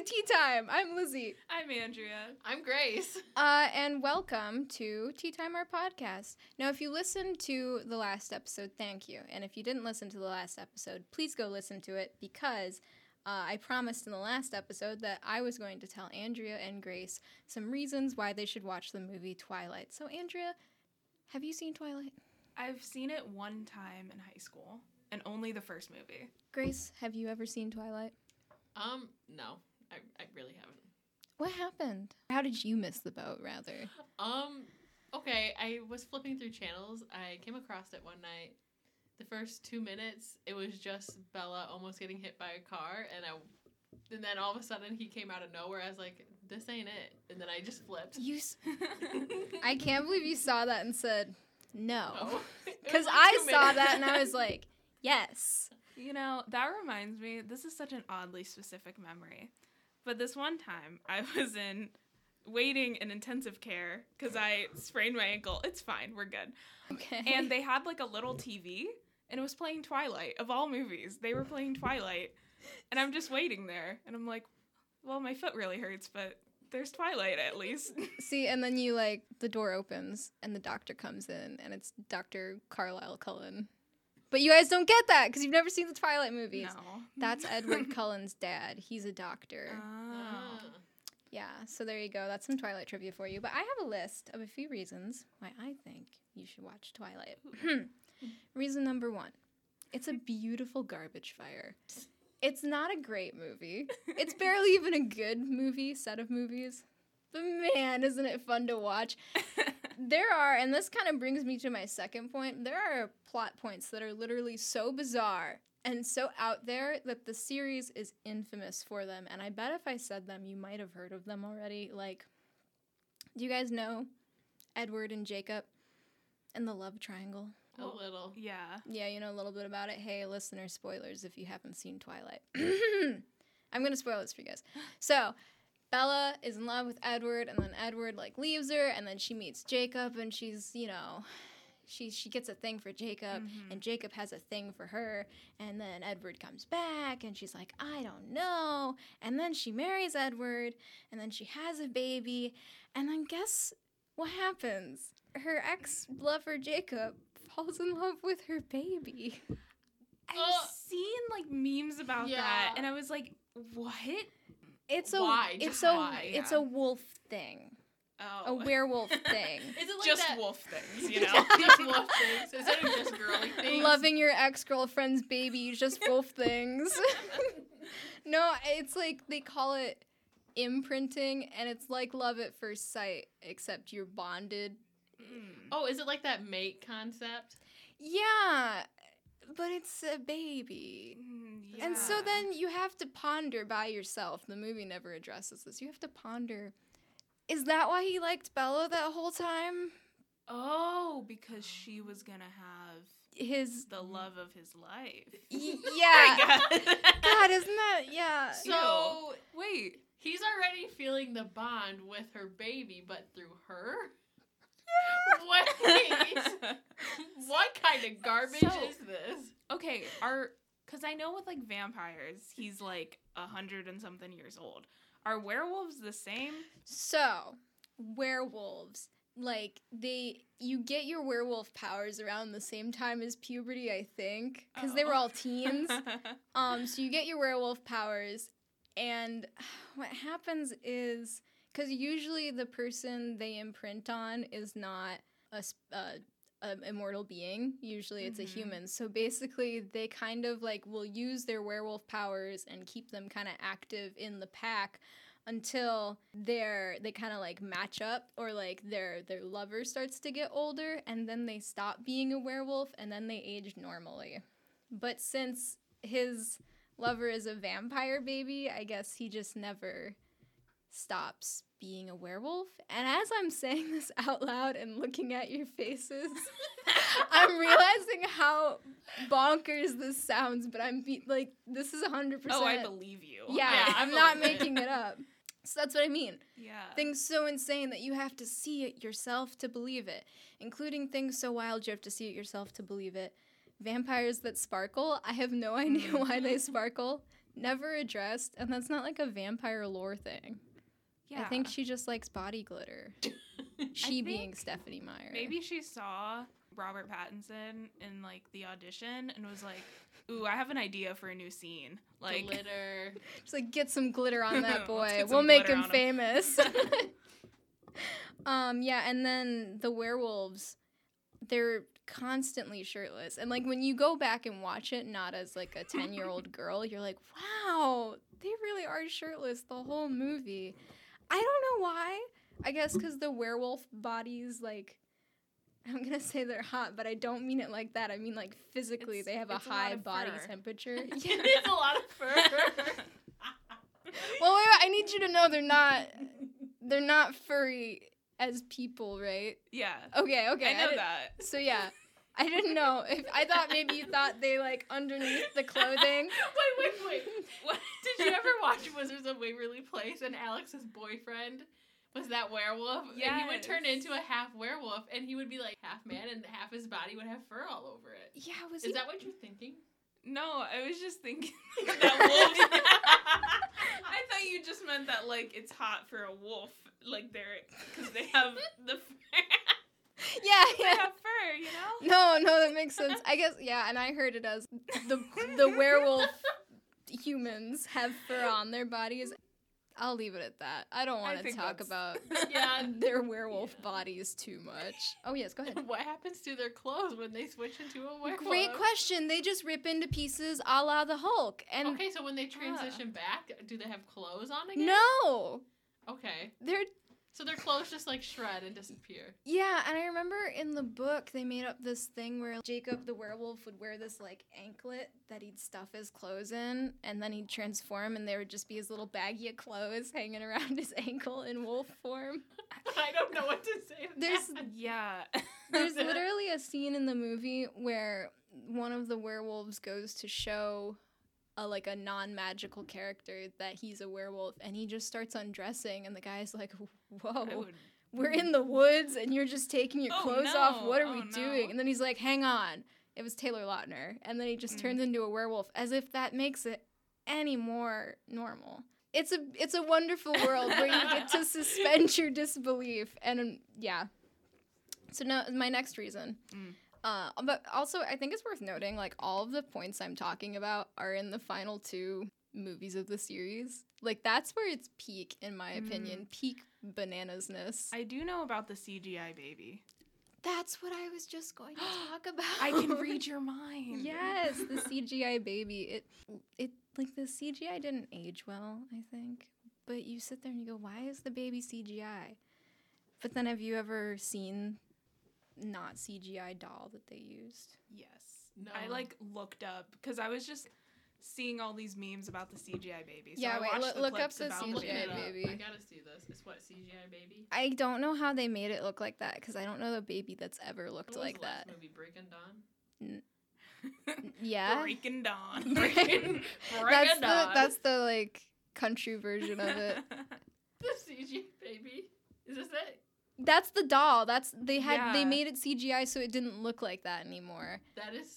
to Tea Time. I'm Lizzie. I'm Andrea. I'm Grace. Uh, and welcome to Tea Time, our podcast. Now, if you listened to the last episode, thank you. And if you didn't listen to the last episode, please go listen to it because uh, I promised in the last episode that I was going to tell Andrea and Grace some reasons why they should watch the movie Twilight. So, Andrea, have you seen Twilight? I've seen it one time in high school, and only the first movie. Grace, have you ever seen Twilight? Um, no, I, I really haven't. What happened? How did you miss the boat, rather? Um, okay, I was flipping through channels. I came across it one night. The first two minutes, it was just Bella almost getting hit by a car, and I, and then all of a sudden he came out of nowhere. I was like, "This ain't it," and then I just flipped. You, s- I can't believe you saw that and said no. No. Because like I saw minutes. that and I was like, yes. you know, that reminds me, this is such an oddly specific memory. But this one time, I was in waiting in intensive care because I sprained my ankle. It's fine, we're good. Okay. And they had like a little TV, and it was playing Twilight. Of all movies, they were playing Twilight. And I'm just waiting there, and I'm like, well, my foot really hurts, but there's Twilight at least. see, and then you like the door opens and the doctor comes in and it's Dr. Carlisle Cullen. But you guys don't get that because you've never seen the Twilight movies. no. That's Edward Cullen's dad. He's a doctor. Oh. Ah. Yeah, so there you go. That's some Twilight trivia for you. But I have a list of a few reasons why I think you should watch Twilight. Reason number one it's a beautiful garbage fire. It's not a great movie. It's barely even a good movie, set of movies. But man, isn't it fun to watch? There are, and this kind of brings me to my second point, there are plot points that are literally so bizarre and so out there that the series is infamous for them. And I bet if I said them, you might have heard of them already. Like, do you guys know Edward and Jacob and the love triangle? A little. yeah. Yeah, you know a little bit about it. Hey, listener, spoilers if you haven't seen Twilight. I'm gonna spoil this for you guys. So, Bella is in love with Edward, and then Edward like leaves her, and then she meets Jacob, and she's you know, she she gets a thing for Jacob, Mhm. and Jacob has a thing for her, and then Edward comes back, and she's like, I don't know, and then she marries Edward, and then she has a baby, and then guess what happens? Her ex lover Jacob falls in love with her baby. I've Ugh. seen like memes about Yeah. that, and I was like, "What? It's a Why? it's a why? it's Yeah. a wolf thing, a Oh, werewolf thing. Is it like just that? wolf things, you know?" just wolf things instead of just girly things. Loving your ex girlfriend's baby, just wolf things. no, it's like they call it imprinting, and it's like love at first sight, except you're bonded. Mm. Oh, is it like that mate concept? Yeah, but it's a baby. And so then you have to ponder by yourself. The movie never addresses this. You have to ponder. Is that why he liked Bella that whole time? oh, because she was gonna have His the love of his life. y- I yeah. guess. God, isn't that yeah? So Wait, he's already feeling the bond with her baby, but through her. Wait, what kind of garbage So- is this? okay, are because I know with like vampires, he's like a hundred and something years old. Are werewolves the same? So, werewolves, like they you get your werewolf powers around the same time as puberty, I think, cuz they were Oh. all teens. Um, so you get your werewolf powers, and what happens is because usually the person they imprint on is not a, a, a immortal being. Usually it's Mhm. a human. So basically, they kind of like will use their werewolf powers and keep them kind of active in the pack until they're they kind of like match up or like their their lover starts to get older and then they stop being a werewolf and then they age normally but since his lover is a vampire baby, I guess he just never stops being a werewolf. And as I'm saying this out loud and looking at your faces, I'm realizing how bonkers this sounds, but I'm be- like, this is 100%. oh, I believe you. Yeah, Yeah, I'm not making it up. So that's what I mean. Yeah. Things so insane that you have to see it yourself to believe it, including things so wild you have to see it yourself to believe it. Vampires that sparkle, I have no idea why they mm-hmm. sparkle. never addressed, and that's not like a vampire lore thing. Yeah. I think she just likes body glitter. She being Stephenie Meyer. maybe she saw Robert Pattinson in like the audition and was like, "Ooh, I have an idea for a new scene." Like, Glitter. Just like get some glitter on that boy. We'll make him on him. famous. um, yeah, and then the werewolves, they're constantly shirtless. And like when you go back and watch it, not as like a 10 year old girl, you're like, wow, they really are shirtless the whole movie. I don't know why. I guess because the werewolf bodies, like, I'm gonna say they're hot, but I don't mean it like that. I mean like physically, It's- they have a it's a high body fur. temperature. it's a lot of fur. Well, wait, wait, I need you to know they're not they're not furry as people, right? yeah, Okay, okay. I know didn't- that. So yeah, I didn't know if I thought maybe you thought they like underneath the clothing. wait, wait, wait. What did you ever watch Wizards of Waverly Place and Alex's boyfriend was that werewolf? And he would turn into a half werewolf and he would be like half man and half his body would have fur all over it. Yeah, was Is he? that what you're thinking? No, I was just thinking that wolves. I thought you just meant that like it's hot for a wolf, like they're because they have the yeah, they yeah. have fur, you know. No, no, that makes sense. I guess yeah, and I heard it as the the werewolf humans have fur on their bodies. I'll leave it at that. I don't I want to talk about Yeah. their werewolf Yeah. bodies too much. Oh yes, go ahead. what happens to their clothes when they switch into a werewolf? Great question. They just rip into pieces a la the Hulk. And Okay, so when they transition back, do they have clothes on again? no, Okay. they're So their clothes just like shred and disappear. yeah. And I remember in the book they made up this thing where Jacob the werewolf would wear this like anklet that he'd stuff his clothes in, and then he'd transform, and there would just be his little baggy of clothes hanging around his ankle in wolf form. I don't know what to say. to There's- that. Yeah. There's literally a scene in the movie where one of the werewolves goes to show a like a non-magical character that he's a werewolf and he just starts undressing and the guy's like whoa we're in the woods and you're just taking your Oh, clothes off. What are Oh, we no. doing? And then he's like hang on. It was taylor lautner. And then he just Mm. turns into a werewolf as if that makes it any more normal. It's a it's a wonderful world where you get to suspend your disbelief and um, yeah. So now my next reason. Mm. Uh, but also i think it's worth noting like all of the points i'm talking about are in the final two movies of the series. Like that's where it's peak in my opinion peak bananasness. I do know about the CGI baby. that's what i was just going to talk about. I can read your mind. yes the cgi baby. It it like the cgi didn't age well i think. But you sit there and you go why is the baby cgi but then have you ever seen not cgi doll that they used Yes. No. I like looked up because I was just seeing all these memes about the CGI baby. So Yeah, I wait, watched look- the look up clips the about I'm looking CGI it up. baby. I gotta see this. It's what CGI baby. I don't know how they made it look like that because I don't know the baby that's ever looked What was like the last that. Movie Breaking Dawn. Yeah, Breaking Dawn. Breaking, that's Breaking the Dawn. that's the like country version of it. the CGI baby. Is this it? That's the doll. That's they had they made it CGI so it didn't look like that anymore. That is.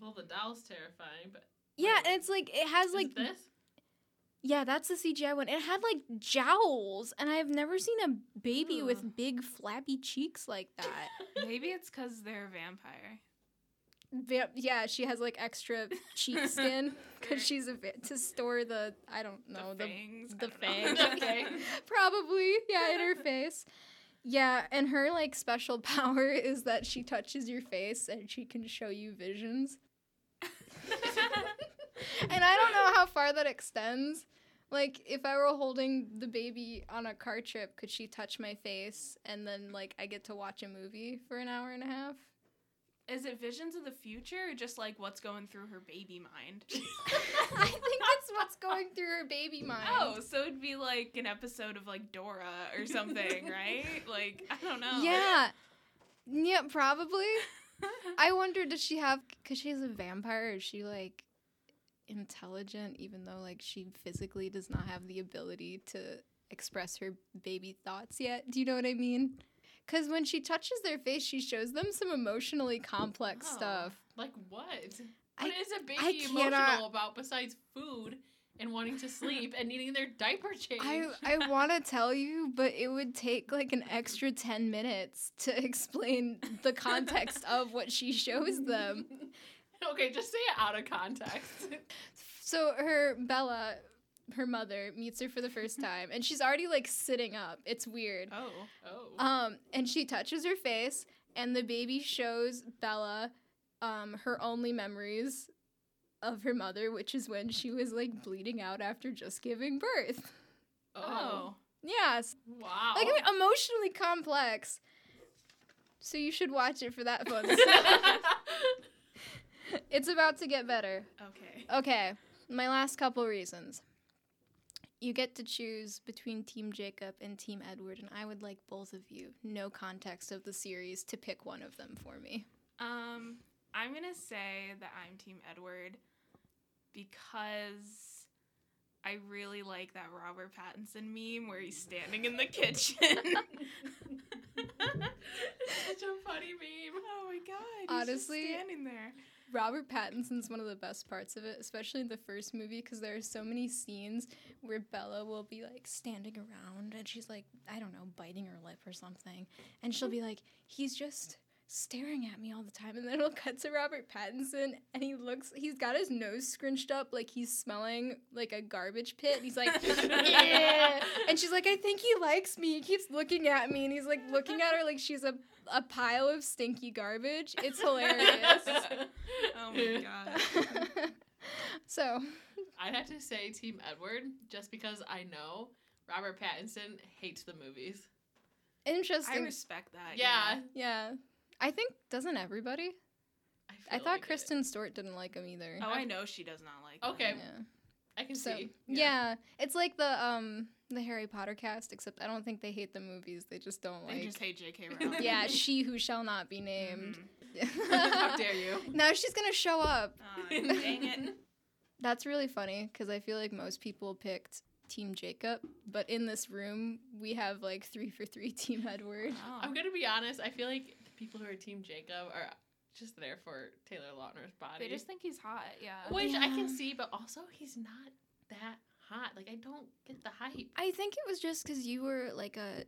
Well, the doll's terrifying, but Yeah, Wait. and it's like it has is like this? yeah, that's the CGI one. It had like jowls, and I've never seen a baby Ugh. with big flabby cheeks like that. Maybe it's because they're a vampire. Va- yeah, she has like extra cheek skin because she's a va- to store the I don't know the the fangs. the I don't know. The fangs. Probably, yeah, in her face. Yeah, and her like special power is that she touches your face and she can show you visions. And I don't know how far that extends. Like if I were holding the baby on a car trip, could she touch my face and then like I get to watch a movie for an hour and a half? Is it visions of the future or just like what's going through her baby mind? I think it's what's going through her baby mind. Oh, so it'd be like an episode of like Dora or something, right? Like I don't know. Yeah. Yeah, probably. I wonder does she have cuz she's a vampire is she like intelligent even though like she physically does not have the ability to express her baby thoughts yet? Do you know what I mean? Cuz when she touches their face she shows them some emotionally complex Oh, stuff. Like what? What I- is a baby emotional about besides food and wanting to sleep and needing their diaper changed? I I want to tell you, but it would take like an extra 10 minutes to explain the context of what she shows them. okay, just say it out of context. So her Bella, her mother meets her for the first time and she's already like sitting up. It's weird. Oh. Oh. Um and she touches her face and the baby shows Bella um her only memories of her mother, which is when she was like bleeding out after just giving birth. Oh. Yes. Wow. Like I mean, emotionally complex. So you should watch it for that fun stuff. it's about to get better. Okay. Okay, my last couple reasons. You get to choose between Team Jacob and Team Edward, and I would like both of you, no context of the series, to pick one of them for me. Um, I'm gonna say that I'm Team Edward because I really like that Robert Pattinson meme where he's standing in the kitchen. Such a funny meme. oh my god! He's Honestly, just standing there. Robert Pattinson's one of the best parts of it, especially in the first movie, because there are so many scenes where Bella will be like standing around and she's like, I don't know, biting her lip or something. And she'll be like, he's just staring at me all the time. And then it'll cut to Robert Pattinson and he looks, he's got his nose scrunched up like he's smelling like a garbage pit. And he's like, yeah. And she's like, I think he likes me. He keeps looking at me and he's like looking at her like she's a, a pile of stinky garbage. It's hilarious. Oh my god. so I'd have to say Team Edward just because I know Robert Pattinson hates the movies. Interesting. I respect that. Yeah. yeah, I think doesn't everybody? I, I thought like it. Kristen Stewart didn't like him either. Oh, I know she does not like. them. Okay. Yeah. I can So see. yeah. it's like the um the Harry Potter cast, except I don't think they hate the movies. They just don't They like. just hate J.K. Rowling. yeah, she who shall not be named. Mhm. How dare you? now she's gonna show up. Aw, dang it. That's really funny because I feel like most people picked Team Jacob, but in this room we have like three for three Team Edward. Oh. I'm gonna be honest. I feel like the people who are Team Jacob are just there for Taylor Lautner's body, They just think he's hot. Yeah. which I can see, but also he's not that hot. Like I don't get the hype. I think it was just because you were like a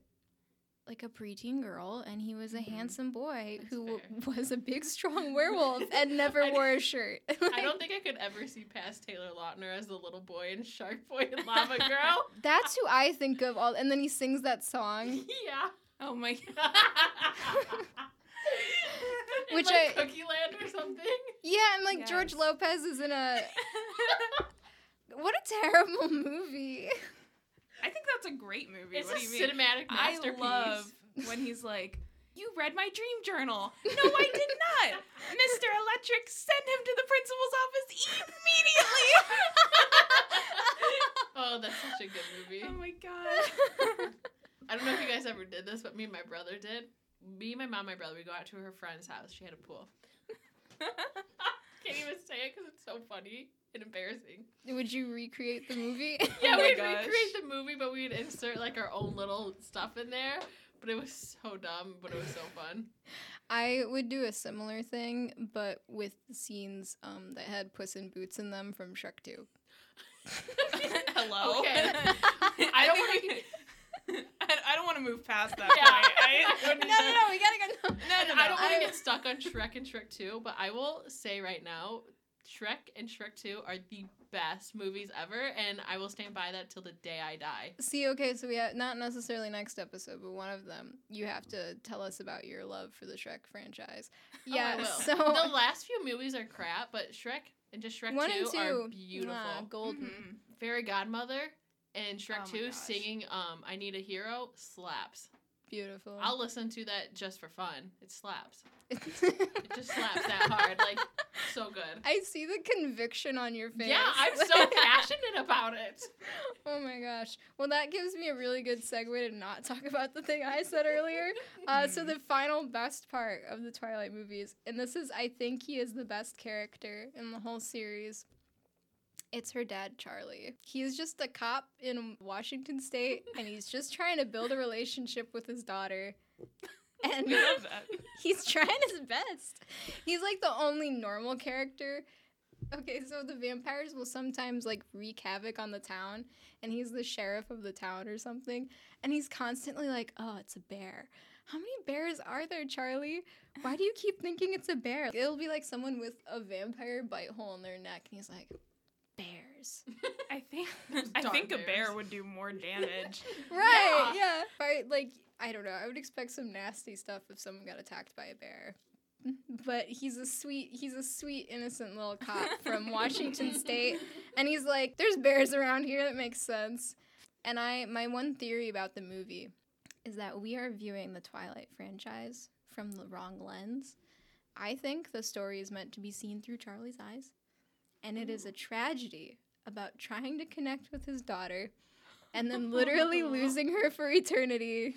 like a preteen girl, and he was a Mhm. handsome boy That's who fair. was a big, strong werewolf and never I- wore a shirt. I don't think I could ever see past Taylor Lautner as the little boy in Shark Boy and Lava Girl. That's who I think of. All, and then he sings that song. yeah. Oh my. In, Which like, I- Cookie Land or something. Yeah, and like George Lopez is in a. What a terrible movie. I think that's a great movie. It's what a do you mean? cinematic I love when he's like, "You read my dream journal." No, I did not. Mr. Electric, send him to the principal's office immediately. oh, that's such a good movie. oh my god. I don't know if you guys ever did this, but me and my brother did. Me, my mom, my brother, we go out to her friend's house. She had a pool. Can't even say it because it's so funny and embarrassing. Would you recreate the movie? Yeah, Oh we'd gosh. recreate the movie, but we'd insert like our own little stuff in there. But it was so dumb, but it was so fun. I would do a similar thing, but with the scenes um, that had Puss in Boots in them from Shrek 2. Hello. Okay. I don't want to. I, I don't want to move past that Yeah. point. I, No, no, no, we gotta go. No, no, no. I don't want to get stuck on Shrek and Shrek 2, but I will say right now, Shrek and Shrek 2 are the best movies ever, and I will stand by that till the day I die. See, okay, so we have not necessarily next episode, but one of them. You have to tell us about your love for the Shrek franchise. Oh, I Yeah, will. so the last few movies are crap, but Shrek and just Shrek one 2 and two, are beautiful. mwah, golden. Mhm. Fairy Godmother and Shrek Oh 2 gosh. singing um I Need a Hero slaps. Beautiful. I'll listen to that just for fun. It slaps. It just slaps that hard. Like so good. I see the conviction on your face. Yeah, I'm so passionate about it. Oh my gosh. Well, that gives me a really good segue to not talk about the thing I said earlier. Uh, so, the final best part of the Twilight movies, and this is, I think he is the best character in the whole series. It's her dad, Charlie. He's just a cop in Washington State, and he's just trying to build a relationship with his daughter. And I love that. he's trying his best. He's like the only normal character Okay, so the vampires will sometimes like wreak havoc on the town, and he's the sheriff of the town or something, and he's constantly like, "Oh, it's a bear." How many bears are there, Charlie? Why do you keep thinking it's a bear? It'll be like someone with a vampire bite hole in their neck, and he's like, "Bears." I think I Dark think a bear would do more damage. Right? Yeah. Right. Like I don't know. I would expect some nasty stuff if someone got attacked by a bear. But he's a sweet, he's a sweet, innocent little cop from Washington State, and he's like, "There's bears around here. That makes sense." And I, my one theory about the movie is that we are viewing the Twilight franchise from the wrong lens. I think the story is meant to be seen through Charlie's eyes, and it is a tragedy about trying to connect with his daughter and then literally losing her for eternity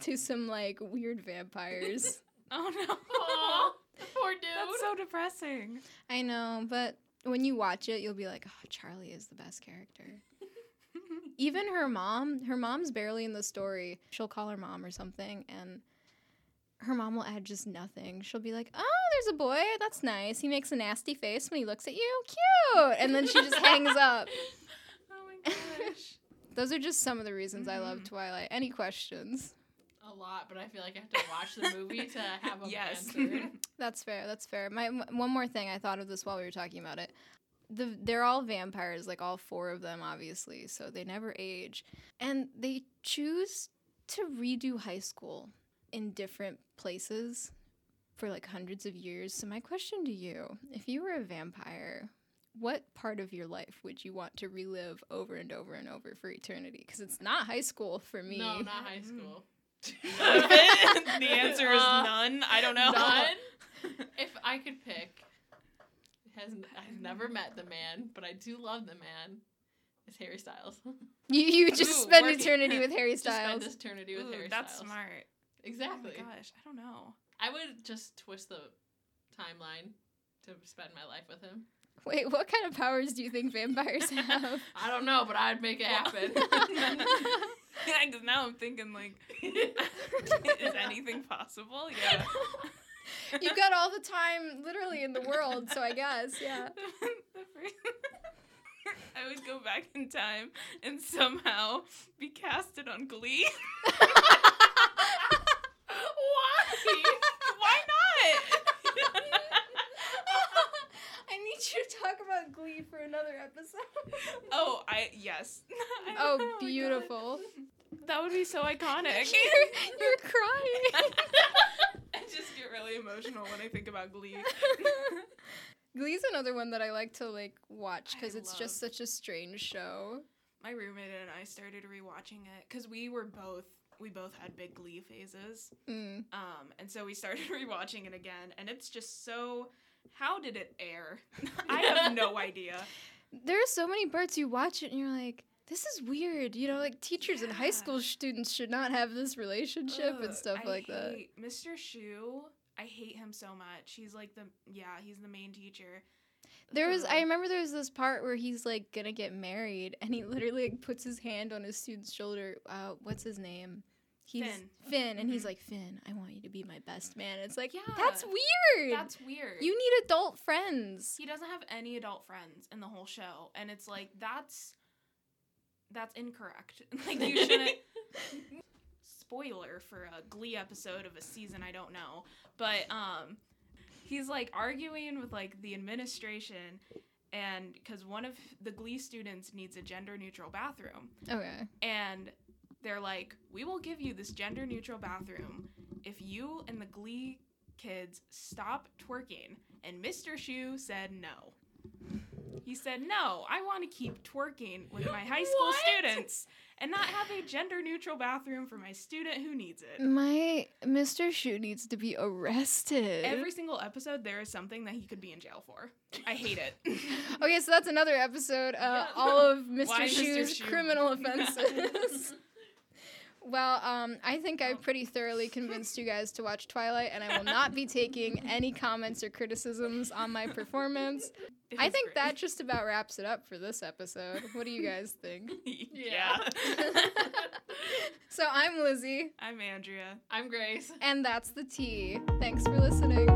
to some like weird vampires. Oh no. Aw, poor dude. That's so depressing. I know, but when you watch it, you'll be like, "Oh, Charlie is the best character." Even her mom, her mom's barely in the story. She'll call her mom or something, and her mom will add just nothing. She'll be like, "Oh, there's a boy. That's nice. He makes a nasty face when he looks at you. Cute." And then she just hangs up. Oh my gosh. Those are just some of the reasons I love Mhm. Twilight. Any questions? a lot, but I feel like I have to watch the movie to have them Yes. answered. That's fair. That's fair. My m- one more thing, I thought of this while we were talking about it. The they're all vampires, like all four of them, obviously. So they never age, and they choose to redo high school in different places for like hundreds of years. So my question to you: If you were a vampire, what part of your life would you want to relive over and over and over for eternity? Because it's not high school for me. No, not high school. the answer is Uh, none. I don't know. None. if I could pick, has I've never met the man, but I do love the man. Is Harry Styles. You you just Ooh, spend working- eternity with Harry Just spend Styles. eternity with Ooh, Harry that's Styles. smart. Exactly. Oh my gosh, I don't know. I would just twist the timeline to spend my life with him. Wait, what kind of powers do you think vampires have? I don't know, but I'd make it happen. Yeah, because now I'm thinking like, is anything possible? Yeah. You've got all the time literally in the world, so I guess, yeah. I would go back in time and somehow be casted on Glee. Why? Why not? I need you to talk about Glee for another episode. oh, I yes. I- Oh, beautiful. That would be so iconic. You're, you're crying. I just get really emotional when I think about Glee. Glee's another one that I like to like watch because it's just such a strange show. My roommate and I started rewatching it because we were both we both had big Glee phases. Mm. Um, and so we started rewatching it again, and it's just so. How did it air? I have no idea. There are so many parts you watch it and you're like, this is weird. You know, like teachers and high school students should not have this relationship and stuff I like that. Mr. Schue. I hate him so much. He's like the yeah, he's the main teacher. There was I remember there was this part where he's like gonna get married and he literally like, puts his hand on his student's shoulder. Uh, what's his name? He's Finn. Finn, and he's Mhm. like Finn. I want you to be my best man. It's like Yeah, that's weird. That's weird. you need adult friends. he doesn't have any adult friends in the whole show, and it's like that's that's incorrect. like you shouldn't. Spoiler for a Glee episode of a season I don't know, but um, he's like arguing with like the administration, and because one of the Glee students needs a gender neutral bathroom, Okay. and they're like, "We will give you this gender neutral bathroom if you and the Glee kids stop twerking." And Mr. Schue said no. He said, "No, I want to keep twerking with my high school What? students and not have a gender neutral bathroom for my student who needs it." My Mr. Schue needs to be arrested. Every single episode, there is something that he could be in jail for. I hate it. okay, so that's another episode. Uh, Yeah. all of Mr. Why Mr. Criminal offenses. Well, um, I think I've pretty thoroughly convinced you guys to watch Twilight, and I will not be taking any comments or criticisms on my performance. I think great. that just about wraps it up for this episode. What do you guys think? yeah. so I'm Lizzie, I'm Andrea. I'm Grace. and that's the T. Thanks for listening.